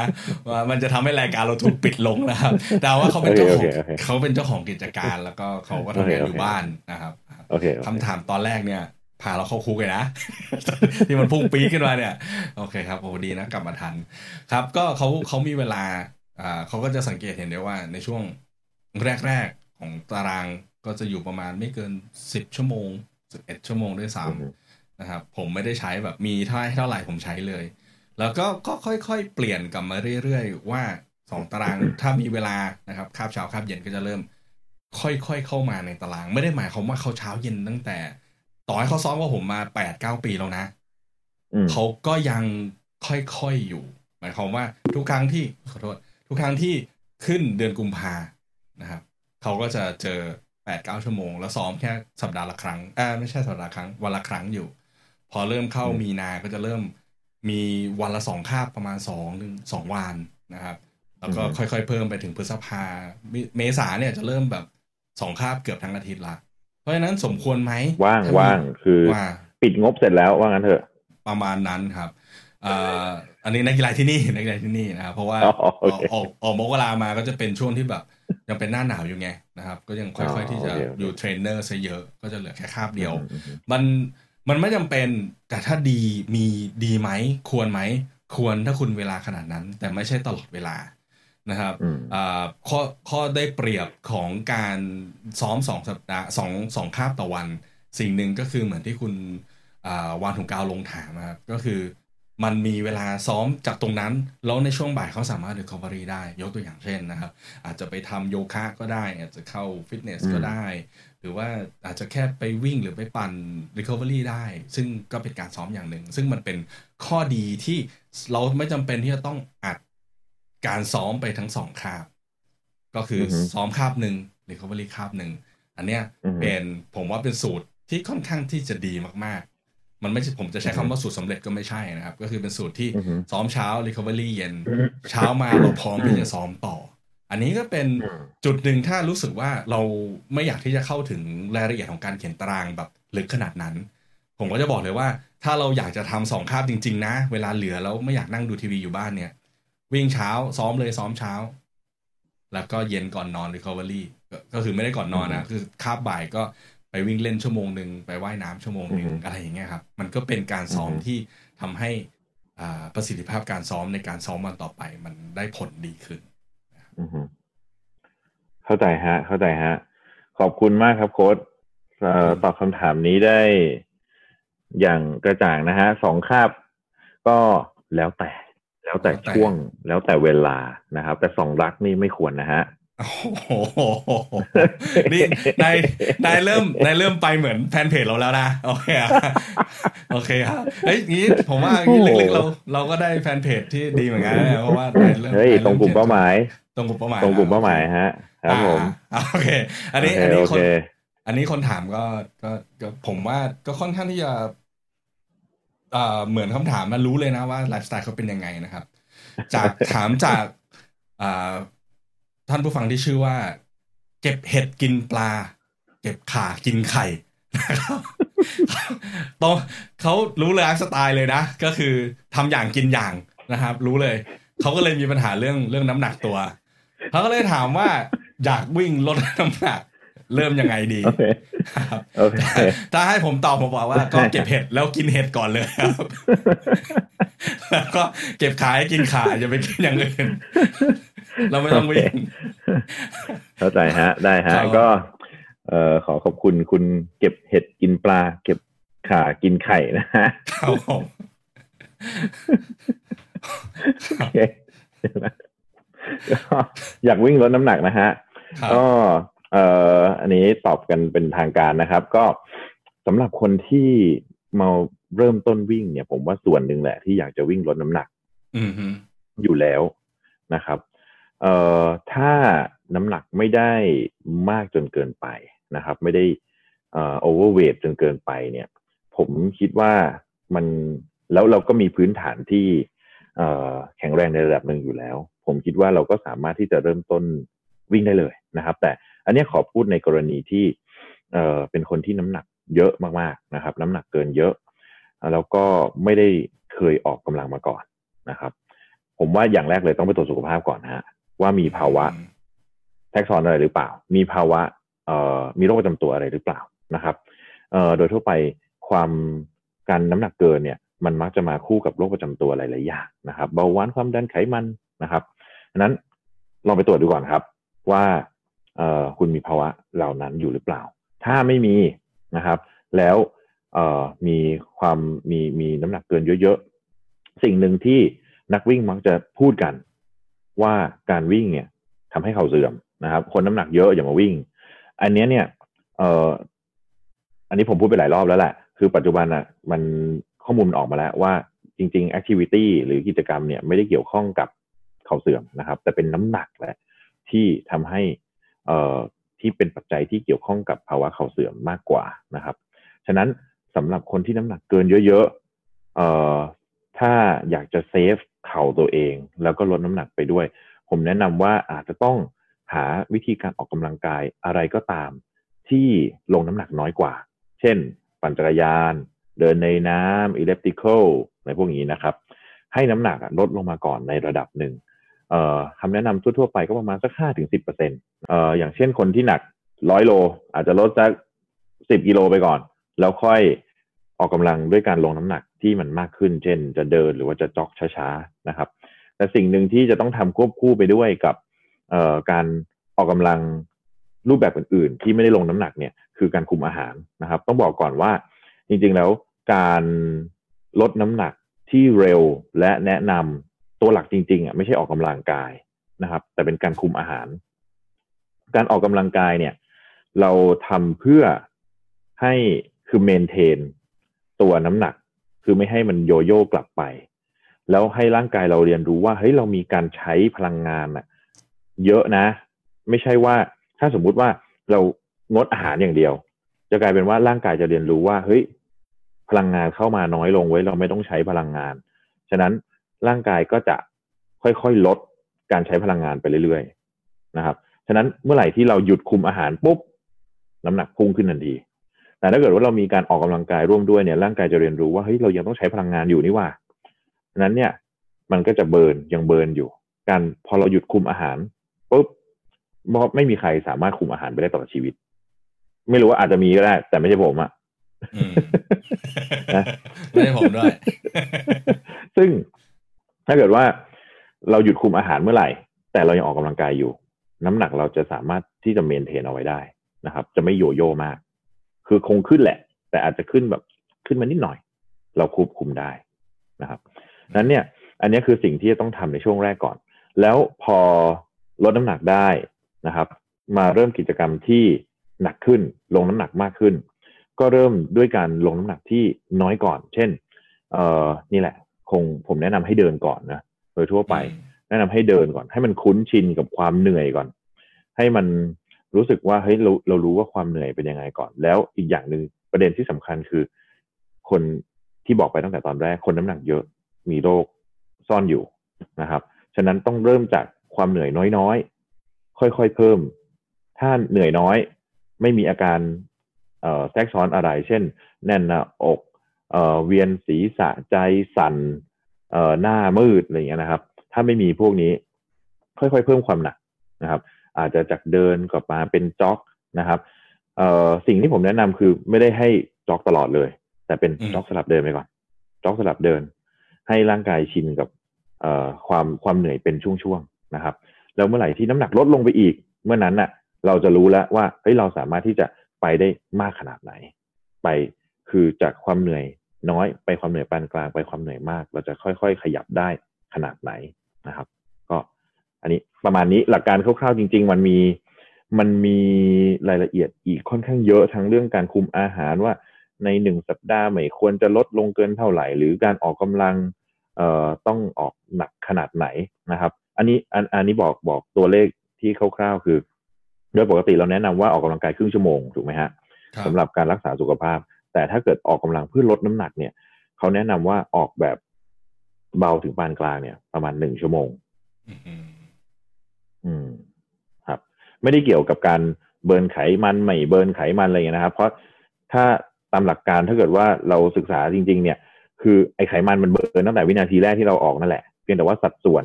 ว่ามันจะทำให้รายการเราถูกปิดลงนะครับ แต่ว่าเขาเป็นเจ้าของโอเคโอเคเขาเป็นเจ้าของกิจการแล้วก็เขาก็ทำงานอยู่บ้านนะครับโอเคโอเคคำถามตอนแรกเนี่ยพาเราเข้าคุกเลยนะ ที่มันพุ่งปีดขึ้นมาเนี่ย โอเคครับโอ้ดีนะกลับมาทัน ครับ ก็เขาเขามีเวลา อ่าเขาก็จะสังเกตเห็นได้ว่าในช่วงแรกๆของตารางก็จะอยู่ประมาณไม่เกินสิบชั่วโมงสิบเอ็ดชั่วโมงด้วยซ้อือฮึำนะครับผมไม่ได้ใช้แบบมีเท่าเท่าไหร่ผมใช้เลย แล้วก็ก็ค่อยๆ เปลี่ยนกลับมาเรื่อยๆ ว่าสองตารางถ้ามีเวลานะครับคาบเช้าคาบเย็นก็จะเริ่ม ค่อยๆเข้ามาในตาราง ไม่ได้หมายความว่าเขาเช้าเย็นตั้งแต่ ต่อให้เขาซ้อมกับผมมาแปดเก้าปีแล้วนะอืมเขาก็ยังค่อยๆอยู่ หมายความว่าทุกครั้งที่ขอโทษ ทุกครั้งที่ขึ้นเดือนกุมภานะครับเขาก็จะเจอแปดเก้าชั่วโมง แล้วซ้อมแค่สัปดาห์ละครั้งอ่าไม่ใช่สัปดาห์ละครั้งวันละครั้งอยู่ พอเริ่มเข้ามีนาก็จะเริ่มมีวันละสองคาบประมาณสองถึงสองวันนะครับ แล้วก็ค่อยๆเพิ่มไปถึงพฤษภามิเมษาเนี่ยจะเริ่มแบบสองคาบเกือบทั้งอาทิตย์ละเพราะฉะนั้นสมควรไหมว่างถ้มีว่างคือว่าปิดงบเสร็จแล้วว่างั้นเถอะ ประมาณนั้นครับเอ่ออันนี้นักกีฬาที่นี่นักกีฬาที่นี่นะครับเพราะว่าอ๋อโอเคออกออกมกรามาก็จะเป็นช่วงที่แบบยังเป็นหน้าหนาวอยู่ไงนะครับ ก็ยังค่อย ๆที่จะอ๋อโอเคโอเคอยู่เทรนเนอร์ซะเยอะก็จะเหลือแค่คาบเดียวอืมอืมมันมันไม่จำเป็นแต่ถ้าดีมีดีไหมควรไหมควรถ้าคุณเวลาขนาดนั้น แต่ไม่ใช่ตลอดเวลานะครับอืมอ่าข้อข้อได้เปรียบของการซ้อมสองสัปดาห์สองสองคาบต่อวัน สิ่งหนึ่งก็คือเหมือนที่คุณอ่าวานถุงกาวลงถามนะครับก็คือ มันมีเวลาซ้อมจากตรงนั้น แล้วในช่วงบ่ายเขาสามารถ recovery ได้ ยกตัวอย่างเช่นนะครับ อาจจะไปทำโยคะก็ได้ อาจจะเข้าฟิตเนสก็ได้ หรือว่าอาจจะแค่ไปวิ่งหรือไปปั่น recovery ได้ ซึ่งก็เป็นการซ้อมอย่างหนึ่ง ซึ่งมันเป็นข้อดีที่เราไม่จำเป็นที่จะต้องอัดการซ้อมไปทั้งสองคาบ ก็คือออฮึซ้อมคาบหนึ่ง recovery คาบหนึ่ง อันเนี้ยอือฮึเป็นผมว่าเป็นสูตรที่ค่อนข้างที่จะดีมากๆ มันไม่ใช่ผมจะใช้คำว่าสูตรสำเร็จก็ไม่ใช่นะครับ ก็คือเป็นสูตรที่อือฮึซ้อมเช้า recovery เย็น เช้ามาเราพร้อมที่จะซ้อมต่อ อันนี้ก็เป็นอืมจุดหนึ่งถ้ารู้สึกว่าเราไม่อยากที่จะเข้าถึงรายละเอียดของการเขียนตารางแบบลึกขนาดนั้น ผมก็จะบอกเลยว่า ถ้าเราอยากจะทำสองคาบจริง ๆ นะ เวลาเหลือแล้วไม่อยากนั่งดูทีวีอยู่บ้านเนี่ย วิ่งเช้าซ้อมเลยซ้อมเช้า แล้วก็เย็นก่อนนอน recovery ก็ก็คือไม่ได้ก่อนนอนนะคือคาบบ่ายก็ ไปวิ่งเล่นชั่วโมงหนึ่งไปว่ายน้ำชั่วโมงหนึ่งอือฮึอะไรอย่างเงี้ยครับมันก็เป็นการซ้อมอือฮึที่ทำให้อ่าประสิทธิภาพการซ้อมในการซ้อมวันต่อไป มันได้ผลดีขึ้นอือฮึเข้าใจฮะ เข้าใจฮะ ขอบคุณมากครับโค้ดเอ่อตอบคำถามนี้ได้อย่างกระจ่างนะฮะสองคาบก็แล้วแต่แล้วแต่ แล้วแต่ช่วงแล้วแต่เวลานะครับ แต่สองรักนี่ไม่ควรนะฮะ โอ้โหนี่นายนายเริ่มนายเริ่มไปเหมือนแฟนเพจเราแล้วนะ โอเคอะโอเคครับเฮ้ยงี้ผมว่างี้ลึกๆเราเราก็ได้แฟนเพจที่ดีเหมือนกันนะเพราะว่านายเริ่มเฮ้ยนายตรงกลุ่มเป้าหมาย ตรงกลุ่มเป้าหมายตรงกลุ่มเป้าหมายฮะครับผมอ่าโอเค อันนี้โเคอันนี้โอคนเคอันนี้คนถามก็ก็ก็ผมว่าก็ค่อนข้างที่จะเอ่อเหมือนคำถามนะรู้เลยนะว่าไลฟ์สไตล์เขาเป็นยังไงนะครับ จากถามจากอ่า ท่านผู้ฟังที่ชื่อว่า เก็บเห็ดกินปลา เก็บข่ากินไข่นะครับต้องเขารู้เลยไลฟ์สไตล์เลยนะ ก็คือทำอย่างกินอย่างนะครับ รู้เลยเขาก็เลยมีปัญหาเรื่องเรื่องน้ำหนักตัวเขาก็เลยถามว่าอยากวิ่งลดน้ำหนักเริ่มยังไงดีโอเคครับโอเคถ้าให้ผมตอบผมบอกว่าก็เก็บเห็ดแล้วกินเห็ดก่อนเลยครับ แล้วก็เก็บขายกินขาอย่าไปกินอย่างอื่น เราไม่ต้องวิ่งเข้าใจฮะ ได้ฮะครับก็เอ่อขอขอบคุณคุณเก็บเห็ดกินปลา เก็บข่ากินไข่นะฮะครับผมโอเคเดี๋ยวนะก็อยากวิ่งลดน้ำหนักนะฮะครับก็เอ่ออันนี้ตอบกันเป็นทางการนะครับ ก็สำหรับคนที่มาเริ่มต้นวิ่งเนี่ย ผมว่าส่วนหนึ่งแหละที่อยากจะวิ่งลดน้ำหนักอืมฮึอยู่แล้วนะครับ เอ่อถ้าน้ำหนักไม่ได้มากจนเกินไปนะครับ ไม่ได้เอ่อโอเวอร์เวทจนเกินไปเนี่ย ผมคิดว่ามันแล้วเราก็มีพื้นฐานที่เอ่อแข็งแรงในระดับหนึ่งอยู่แล้ว ผมคิดว่าเราก็สามารถที่จะเริ่มต้นวิ่งได้เลยนะครับ แต่อันนี้ขอพูดในกรณีที่เอ่อเป็นคนที่น้ำหนักเยอะมากๆนะครับ น้ำหนักเกินเยอะ แล้วก็ไม่ได้เคยออกกำลังมาก่อนนะครับ ผมว่าอย่างแรกเลยต้องไปตรวจสุขภาพก่อนฮะ ว่ามีภาวะแทรกซ้อนอะไรหรือเปล่า มีภาวะเอ่อมีโรคประจำตัวอะไรหรือเปล่านะครับเอ่อโดยทั่วไปความการน้ำหนักเกินเนี่ย มันมักจะมาคู่กับโรคประจำตัวหลายๆอย่างนะครับเบาหวานความดันไขมันนะครับดังนั้นลองไปตรวจดูก่อนครับ ว่าเอ่อคุณมีภาวะเหล่านั้นอยู่หรือเปล่า ถ้าไม่มีนะครับ แล้วเอ่อมีความมีมีน้ำหนักเกินเยอะๆ สิ่งหนึ่งที่นักวิ่งมักจะพูดกัน ว่าการวิ่งเนี่ยทำให้เข่าเสื่อมนะครับ คนน้ำหนักเยอะอย่ามาวิ่ง อันนี้เนี่ย เอ่ออันนี้ผมพูดไปหลายรอบแล้วแหละ คือปัจจุบันอะ มันข้อมูลมันออกมาแล้วว่าจริงๆ activity หรือกิจกรรมเนี่ยไม่ได้เกี่ยวข้องกับเข่าเสื่อมนะครับ แต่เป็นน้ำหนักแหละที่ทำให้เอ่อที่เป็นปัจจัยที่เกี่ยวข้องกับภาวะเข่าเสื่อมมากกว่านะครับ ฉะนั้นสำหรับคนที่น้ำหนักเกินเยอะๆเอ่อ ถ้าอยากจะเซฟเข่าตัวเอง แล้วก็ลดน้ำหนักไปด้วย ผมแนะนำว่าอาจจะต้องหาวิธีการออกกำลังกายอะไรก็ตาม ที่ลงน้ำหนักน้อยกว่า เช่น ปั่นจักรยาน เดินในน้ำอิเล็กทริคอลอะไรพวกนี้นะครับ ให้น้ำหนักลดลงมาก่อนในระดับหนึ่งคำแนะนำทั่วๆไปก็ประมาณสักห้าถึงสิบเปอร์เซ็นต์เอ่ออย่างเช่นคนที่หนักร้อยโล อาจจะลดสักสิบกิโลไปก่อน แล้วค่อย ออกกำลังด้วยการลงน้ำหนักที่มันมากขึ้น เช่น จะเดินหรือว่าจะจ็อกช้าๆนะครับ แต่สิ่งหนึ่งที่จะต้องทำควบคู่ไปด้วยกับการออกกำลังรูปแบบอื่น ๆ ที่ไม่ได้ลงน้ำหนักเนี่ยคือการคุมอาหารนะครับ ต้องบอกก่อนว่าจริงๆแล้วการลดน้ำหนักที่เร็วและแนะนำตัวหลักจริงๆอะไม่ใช่ออกกำลังกายนะครับ แต่เป็นการคุมอาหาร การออกกำลังกายเนี่ย เราทำเพื่อให้คือเมนเทน ตัวน้ำหนัก คือไม่ให้มันโยโย่กลับไป แล้วให้ร่างกายเราเรียนรู้ว่าเฮ้ยเรามีการใช้พลังงานอะเยอะนะ ไม่ใช่ว่าถ้าสมมุติว่าเรางดอาหารอย่างเดียว จะกลายเป็นว่าร่างกายจะเรียนรู้ว่าเฮ้ยพลังงานเข้ามาน้อยลงไว้เราไม่ต้องใช้พลังงาน ฉะนั้นร่างกายก็จะค่อยๆลดการใช้พลังงานไปเรื่อยๆนะครับ ฉะนั้นเมื่อไหร่ที่เราหยุดคุมอาหารปุ๊บน้ำหนักพุ่งขึ้นทันที แต่ถ้าเกิดว่าเรามีการออกกำลังกายร่วมด้วยเนี่ยร่างกายจะเรียนรู้ว่าเฮ้ยเรายังต้องใช้พลังงานอยู่นี่หว่าฉะนั้นเนี่ย มันก็จะเบิร์นยังเบิร์นอยู่ การพอเราหยุดคุมอาหารปุ๊บเพราะไม่มีใครสามารถคุมอาหารไปได้ตลอดชีวิต ไม่รู้ว่าอาจจะมีก็ได้ แต่ไม่ใช่ผมอะอืมไม่ใช่ผมด้วย ซึ่งถ้าเกิดว่าเราหยุดคุมอาหารเมื่อไหร่ แต่เรายังออกกำลังกายอยู่ น้ำหนักเราจะสามารถที่จะเมนเทนเอาไว้ได้นะครับ จะไม่โยโย่มาก คือคงขึ้นแหละ แต่อาจจะขึ้นแบบขึ้นมานิดหน่อย เราควบคุมได้นะครับนั้นเนี่ย อันนี้คือสิ่งที่จะต้องทำในช่วงแรกก่อน แล้วพอลดน้ำหนักได้นะครับ มาเริ่มกิจกรรมที่หนักขึ้น ลงน้ำหนักมากขึ้น ก็เริ่มด้วยการลงน้ำหนักที่น้อยก่อน เช่น เอ่อนี่แหละ คงผมแนะนำให้เดินก่อนนะโดยทั่วไป แนะนำให้เดินก่อน ให้มันคุ้นชินกับความเหนื่อยก่อน ให้มัน รู้สึกว่าเฮ้ยเราเรารู้ว่าความเหนื่อยเป็นยังไงก่อน แล้วอีกอย่างหนึ่งประเด็นที่สำคัญคือ คนที่บอกไปตั้งแต่ตอนแรกคนน้ำหนักเยอะมีโรคซ่อนอยู่นะครับ ฉะนั้นต้องเริ่มจากความเหนื่อยน้อยๆ ค่อยๆเพิ่ม ถ้าเหนื่อยน้อย ไม่มีอาการแทรกซ้อนอะไร เช่น แน่นหน้าอกเออเวียนศีรษะใจสั่นเอ่อหน้ามืดอะไรอย่างเงี้ยนะครับ ถ้าไม่มีพวกนี้ ค่อยๆ เพิ่มความหนักนะครับ อาจจะจากเดินกลับมาเป็นจ็อกนะครับเอ่อสิ่งที่ผมแนะนำคือไม่ได้ให้จ็อกตลอดเลย แต่เป็นอืมจ็อกสลับเดินไปก่อนจ็อกสลับเดิน ให้ร่างกายชินกับเอ่อความความเหนื่อยเป็นช่วงๆนะครับ แล้วเมื่อไหร่ที่น้ำหนักลดลงไปอีก เมื่อนั้นน่ะ เราจะรู้แล้วว่าเฮ้ยเราสามารถที่จะไปได้มากขนาดไหน ไปคือจากความเหนื่อยน้อยไปความเหนื่อยปานกลางไปความเหนื่อยมาก เราจะค่อย ๆ ขยับได้ขนาดไหนนะครับก็ อันนี้ประมาณนี้หลักการคร่าวๆจริง ๆ มันมีมันมีรายละเอียดอีกค่อนข้างเยอะทั้งเรื่องการคุมอาหารว่าในหนึ่งสัปดาห์ไม่ควรจะลดลงเกินเท่าไหร่ หรือการออกกำลังเอ่อต้องออกหนักขนาดไหนนะครับ อันนี้อันอันนี้บอกบอกตัวเลขที่คร่าวๆคือโดยปกติเราแนะนำว่าออกกำลังกายครึ่งชั่วโมงถูกไหมฮะครับสำหรับการรักษาสุขภาพ แต่ถ้าเกิดออกกำลังเพื่อลดน้ำหนักเนี่ยเขาแนะนำว่าออกแบบเบาถึงปานกลางเนี่ย ประมาณหนึ่งชั่วโมง อืม ครับ ไม่ได้เกี่ยวกับการ burn ไขมันไม่ burn ไขมันอะไรอย่างเงี้ยนะครับ เพราะถ้าตามหลักการถ้าเกิดว่าเราศึกษาจริง ๆ เนี่ย คือไอไขมันมัน burn ตั้งแต่วินาทีแรกที่เราออกนั่นแหละเพียงแต่ว่าสัดส่วน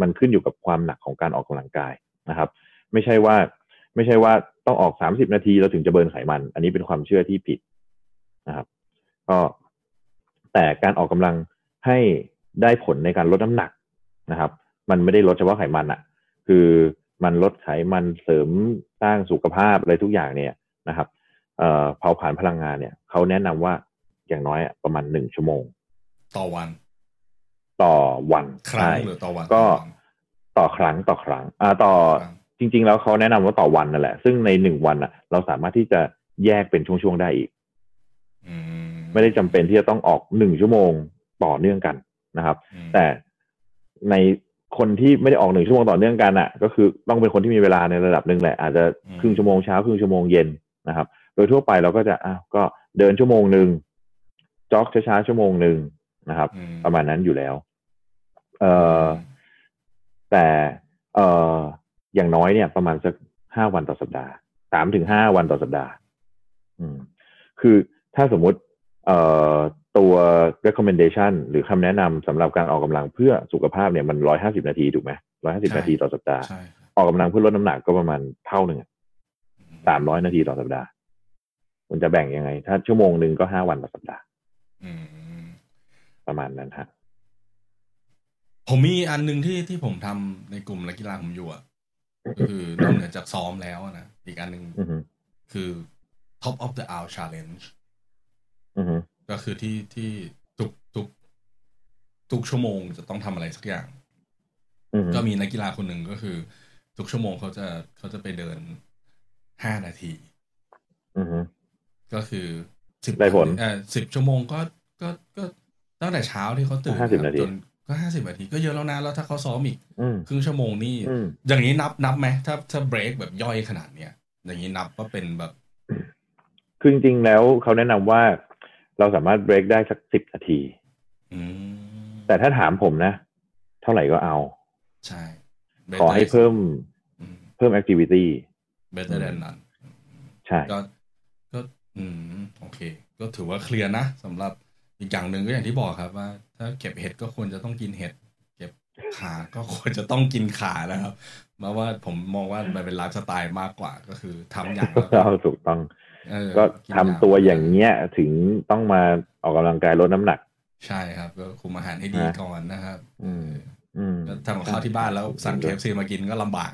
มันขึ้นอยู่กับความหนักของการออกกำลังกายนะครับ ไม่ใช่ว่า ไม่ใช่ว่าต้องออกสามสิบนาทีเราถึงจะ burn ไขมัน อันนี้เป็นความเชื่อที่ผิดนะครับ ก็แต่การออกกำลังให้ได้ผลในการลดน้ำหนักนะครับ มันไม่ได้ลดเฉพาะไขมันอะ คือมันลดไขมันเสริมสร้างสุขภาพอะไรทุกอย่างเนี่ยนะครับเอ่อเผาผลาญพลังงานเนี่ยเขาแนะนำว่าอย่างน้อยอะประมาณหนึ่งชั่วโมง ต่อวัน ต่อวันครั้งใช่หรือต่อวันก็ต่อวันต่อครั้งต่อครั้งอ่าต่อครั้งจริง ๆ แล้วเขาแนะนำว่าต่อวันนั่นแหละ ซึ่งในหนึ่งวันอะ เราสามารถที่จะแยกเป็นช่วงๆได้อีกอืมไม่ได้จำเป็นที่จะต้องออกหนึ่งชั่วโมงต่อเนื่องกันนะครับอืมแต่ใน คนที่ไม่ได้ออกหนึ่งชั่วโมงต่อเนื่องกันอะ ก็คือต้องเป็นคนที่มีเวลาในระดับหนึ่งแหละ อาจจะครึ่งชั่วโมงเช้าครึ่งชั่วโมงเย็นนะครับ โดยทั่วไปเราก็จะอ้าวก็เดินชั่วโมงหนึ่งจ็อกช้าๆชั่วโมงหนึ่งนะครับอืมประมาณนั้นอยู่แล้ว เอ่อแต่เอ่ออย่างน้อยเนี่ย ประมาณสักห้าวันต่อสัปดาห์สามถึงห้าวันต่อสัปดาห์ อืม คือถ้าสมมุติ เอ่อ ตัว recommendation หรือคำแนะนำสำหรับการออกกำลังเพื่อสุขภาพเนี่ยมันร้อยห้าสิบนาทีถูกไหมร้อยห้าสิบนาทีต่อสัปดาห์ใช่ครับออกกำลังเพื่อลดน้ำหนักก็ประมาณเท่าหนึ่งสามร้อยนาทีต่อสัปดาห์คุณจะแบ่งยังไง ถ้าชั่วโมงหนึ่งก็ห้าวันต่อสัปดาห์อืมประมาณนั้นฮะผมมีอันหนึ่งที่ที่ผมทำในกลุ่มนักกีฬาผมอยู่อะก็คือนอกเหนือจากซ้อมแล้วอะนะอีกอันหนึ่งอือฮึคือ top of the hour challenge อือฮึ ก็คือที่ที่ทุกทุกทุกชั่วโมงจะต้องทำอะไรสักอย่างอือฮึก็มีนักกีฬาคนหนึ่งก็คือ ทุกชั่วโมงเขาจะเขาจะไปเดินห้านาทีอือฮึก็คือสิบได้ผลเออสิบชั่วโมงก็ก็ก็ตั้งแต่เช้าที่เขาตื่น50นาทีจนก็ห้าสิบนาทีก็เยอะแล้วนะแล้วถ้าเขาซ้อมอีกอืมครึ่งชั่วโมงนี่อืมอย่างนี้นับนับไหมถ้าถ้าเบรกแบบย่อยขนาดเนี้ยอย่างนี้นับว่าเป็นแบบ คือจริงๆแล้วเขาแนะนำว่า เราสามารถเบรกได้สักสิบนาทีอืมแต่ถ้าถามผมนะ เท่าไหร่ก็เอา ใช่ ขอให้เพิ่มอืมเพิ่มแอคทิวิตี้ better than none ใช่ก็ก็ อืม โอเค ก็ถือว่าเคลียร์นะสำหรับอีกอย่างหนึ่งก็อย่างที่บอกครับว่า ถ้าเก็บเห็ดก็ควรจะต้องกินเห็ด เก็บขาก็ควรจะต้องกินขานะครับเพราะว่าผมมองว่ามันเป็นไลฟ์สไตล์มากกว่าก็คือทำอย่างแล้วเรถูกต้องเออ ก็นทำตัวอย่างเงี้ยถึงต้องมาออกกำลังกายลดน้ำหนัก ใช่ครับ ก็คุมอาหารให้ดีนะก่อนนะครับ อืมอืมก็ทำกับข้าวที่บ้านแล้วสั่ง KFC มากินก็ลำบาก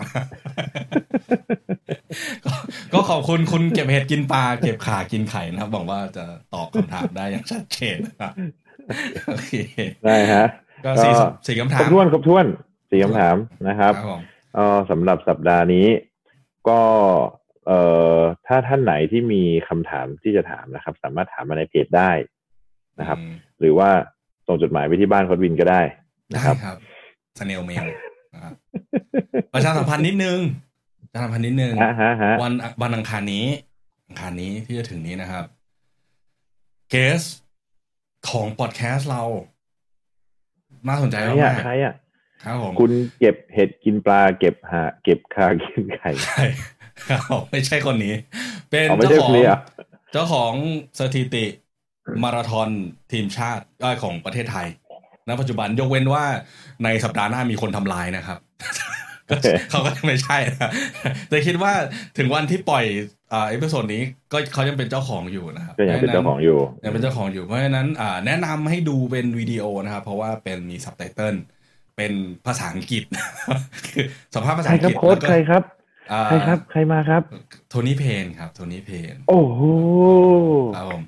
ก็ก็ขอบคุณคุณเก็บเห็ดกินปลาเก็บขากินไข่นะครับหวังว่าจะตอบคำถามได้อย่างชัดเจนนะครับโอเคได้ฮะ ก็สี่ก็สี่คำคถารมบถ้วนครบถ้วนสี่คำถามนะครับผมเออสำหรับสัปดาห์นี้ ก็ เอ่อถ้าท่านไหนที่มีคำถามที่จะถามนะครับ สามารถถามมาในเพจได้นะครับอืมหรือว่าส่งจดหมายไปที่บ้านโคดวินก็ได้นะได้ครับครับสเนลเมลนะครับประชาสัมพันธ์นิดนึงประชาสัมพันธ์นิดนึงฮะฮะฮะวันวันอังคารนี้อังคารนี้ที่จะถึงนี้นะครับเกสของพอดแคสต์เราน่าสนใจใครมากอะใครอะๆครับผมคุณเก็บเห็ดกินปลาเก็บหา เก็บคากินไข่ใช่ ไม่ใช่คนนี้ เป็นอ๋อไม่เจ้าใช่ของคนนี้เหรอเจ้าของสถิติมาราธอนทีมชาติเอ้ยของประเทศไทยณปัจจุบันยกเว้นว่าในสัปดาห์หน้ามีคนทำลายนะครับก็โอเคเขาก็ไม่ใช่นะแต่คิดว่าถึงวันที่ปล่อยอ่า episode นี้ก็เขายังเป็นเจ้าของอยู่นะครับก็ยังเป็นเจ้าของอยู่ยังเป็นเจ้าของอยู่เพราะฉะนั้นอ่าแนะนำให้ดูเป็นวิดีโอนะครับ เพราะว่าเป็นมีซับไตเติลเป็นภาษาอังกฤษคือสัมภาษณ์ภาใคษารอังครับกฤษโค้ชแล้วก็ใครครับอ่า ใครครับ ใครมาครับ โทนี่เพนครับ โทนี่เพน โอ้โหครับผม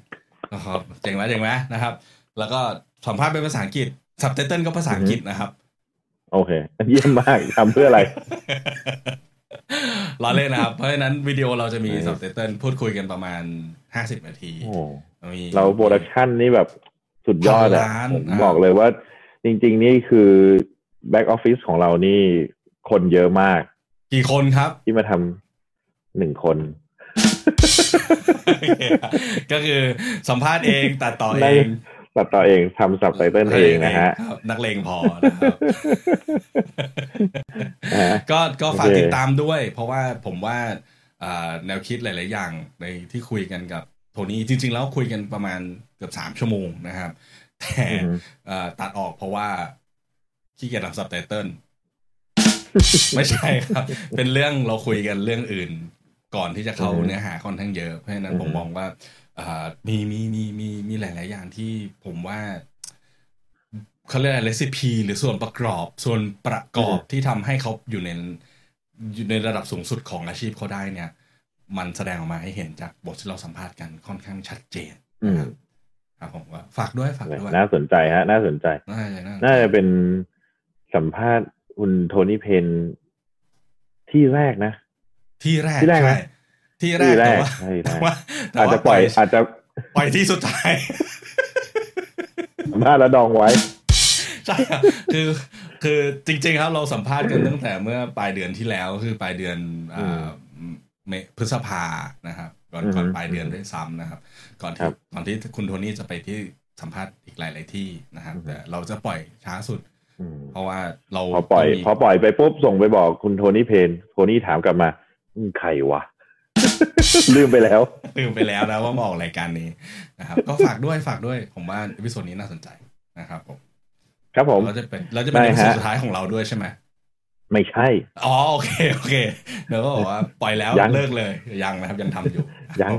นะครับเจ๋งไหมเจ๋งไหมนะครับ แล้วก็สัมภาษณ์เป็นภาษาอังกฤษซับไตเติลก็ภาษาอังกฤษนะครับ โอเค เยี่ยมมากทำเพื่ออะไรล้อเล่นนะครับ เพราะฉะนั้นวิดีโอเราจะมีเออซับไตเติลพูดคุยกันประมาณห้าสิบนาทีโอ้มีเรา production นี่แบบสุดยอดอะพันล้านผมอ่าบอกเลยว่าจริง ๆ นี่คือ back office ของเรานี่คนเยอะมาก กี่คนครับที่มาทำหนึ่งคน ก็คือสัมภาษณ์เองตัดต่อเอได้งตัดต่อเองทำสับไตเติลเองนะฮะครับนักเลงพอนะครับนะฮะก็ก็ฝากโอเคติดตามด้วย เพราะว่าผมว่าอ่าแนวคิดหลาย ๆ อย่างในที่คุยกันกับโทนี่จริง ๆ แล้วคุยกันประมาณเกือบสามชั่วโมงนะครับ แต่อือฮึเอ่อตัดออกเพราะว่าขี้เกียจทำซับไตเติล ไม่ใช่ครับ เป็นเรื่องเราคุยกันเรื่องอื่น ก่อนที่จะเข้าอือฮึเนื้อหาค่อนข้างเยอะ เพราะฉะนั้นอือฮึผมมองว่าอ่ามีมีมีมีมีหลาย ๆ อย่างที่ผมว่าเขาเรียกอะไรเรซิปีหรือส่วนประกอบส่วนประกอบที่ทำให้เขาอยู่ในอยู่ในระดับสูงสุดของอาชีพเขาได้เนี่ย มันแสดงออกมาให้เห็นจากบทที่เราสัมภาษณ์กันค่อนข้างชัดเจนอืมครับผมว่าฝากด้วยฝากด้วยน่าสนใจฮะ น่าสนใจ น่าจะน่าจะเป็นสัมภาษณ์ คุณโทนี่เพนที่แรกนะ ที่แรกที่แรกไหมใช่ที่แรที่กแรแต่กว่าใช่ใช่แต่ว่าแต่อาจว่าจะปล่อย อาจจะปล่อยที่สุดท้ายสัมภาษณ์แล้วดองไว้ใช่ครับคือคือจริง ๆ ครับเราสัมภาษณ์กันตั้งแต่เมื่อปลายเดือนที่แล้วคือปลายเดือนอ่าเมพฤษภานะครับ ก่อนอือฮึก่อนปลายเดือนด้วยซ้ำนะครับ ก่อนครัที่บก่อนที่คุณโทนี่จะไปที่สัมภาษณ์อีกหลาย ๆ ที่นะครับอือฮึแต่เราจะปล่อยช้าสุดอืม เพราะว่าเราพอปล่อยต้งมีพอปล่อยไปปุ๊บส่งไปบอกคุณโทนี่เพนโทนี่ถามกลับมาอืมใครวะลืมไปแล้ว ลืมไปแล้วนะว่ามาออกรายการนี้นะครับ ก็ฝากด้วยฝากด้วยผมว่า episode นี้น่าสนใจนะครับผมครับผมเราจะเป็นเราจะเป็นได้ episode สุดท้ายของเราด้วยใช่ไหมไม่ใช่ อ๋อโอเคโอเค เดี๋ยวก็บอกว่าปล่อยแล้วยังเลิกเลยยังนะครับยังทำอยู่ยัง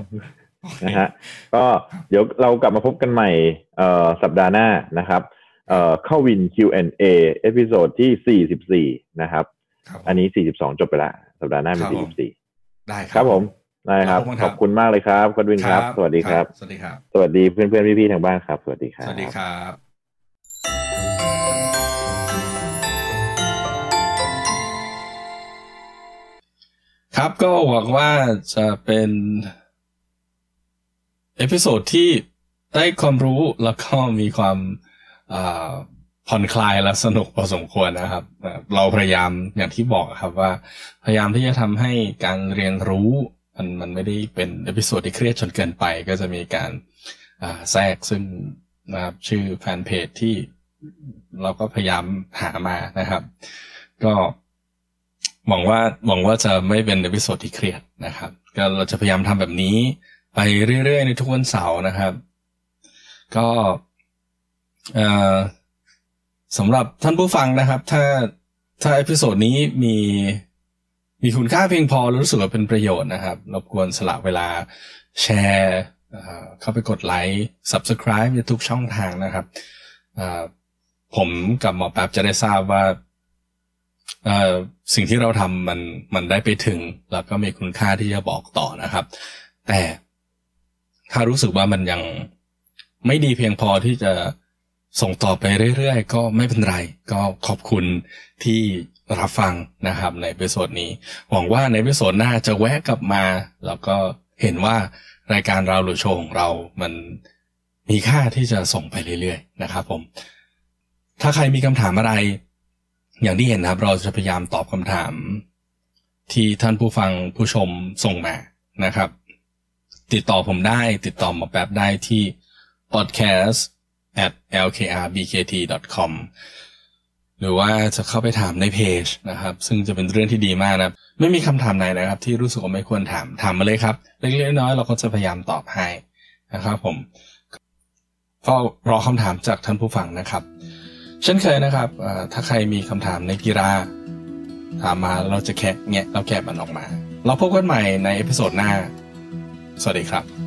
โอเคนะฮะก็เดี๋ยวเรากลับมาพบกันใหม่เอ่อสัปดาห์หน้านะครับ เอ่อเข้าวิน Q&A episode ที่ 44 นะครับครับอันนี้ 42 จบไปละสัปดาห์หน้ามี 44 ครับผม ได้ครับผมได้ครับ ขอบคุณครับอบคุณมากเลยครับกดวินครับ สวัสดีครับ สวัสดีครับ สวัสดีเพื่อนเพื่อนๆพี่ๆทางบ้านครับ สวัสดีครับ สวัสดีครับ ครับก็หวังว่าจะเป็น episode ที่ได้ความรู้แล้วก็มีความอ่า ผ่อนคลายและสนุกพอสมควรนะครับ เราพยายามอย่างที่บอกครับว่า พยายามที่จะทำให้การเรียนรู้มันมันไม่ได้เป็น episode ที่เครียดจนเกินไป ก็จะมีการแทรกซึ่งนะครับชื่อแฟนเพจที่เราก็พยายามหามานะครับ ก็หวังว่าหวังว่าจะไม่เป็น episode ที่เครียดนะครับ ก็เราจะพยายามทำแบบนี้ ไปเรื่อยๆในทุกวันเสาร์นะครับ ก็ สำหรับท่านผู้ฟังนะครับ ถ้าถ้า episode นี้มีมีคุณค่าเพียงพอรู้สึกว่าเป็นประโยชน์นะครับ รบกวนสละเวลาแชร์เข้าไปกดไลค์ subscribe ในทุกช่องทางนะครับ ผมกับหมอแป๊บจะได้ทราบว่าสิ่งที่เราทำมันมันได้ไปถึง แล้วก็มีคุณค่าที่จะบอกต่อนะครับ แต่ถ้ารู้สึกว่ามันยังไม่ดีเพียงพอที่จะ ส่งต่อไปเรื่อยๆ ก็ไม่เป็นไร ก็ขอบคุณที่รับฟังนะครับใน episode นี้ หวังว่าใน episode หน้าจะแวะกลับมา แล้วก็เห็นว่ารายการเราหรือโชว์ของเรามันมีค่าที่จะส่งไปเรื่อยๆ นะครับผม ถ้าใครมีคำถามอะไร อย่างที่เห็นนะครับ เราจะพยายามตอบคำถาม ที่ท่านผู้ฟังผู้ชมส่งมานะครับ ติดต่อผมได้ ติดต่อหมอแป๊บได้ที่ podcast at lkrbkt com หรือว่าจะเข้าไปถามในเพจนะครับ ซึ่งจะเป็นเรื่องที่ดีมากนะครับไม่มีคำถามไหนนะครับ ที่รู้สึกว่าไม่ควรถามถามมาเลยครับ เล็กๆน้อยๆเราก็จะพยายามตอบให้นะครับผมก็รอคำถามจากท่านผู้ฟังนะครับ เช่นเคยนะครับถ้าใครมีคำถามในกีฬาถามมาเราจะแคะแงะเราแกะมันออกมา เราพบกันใหม่ใน episode หน้า สวัสดีครับ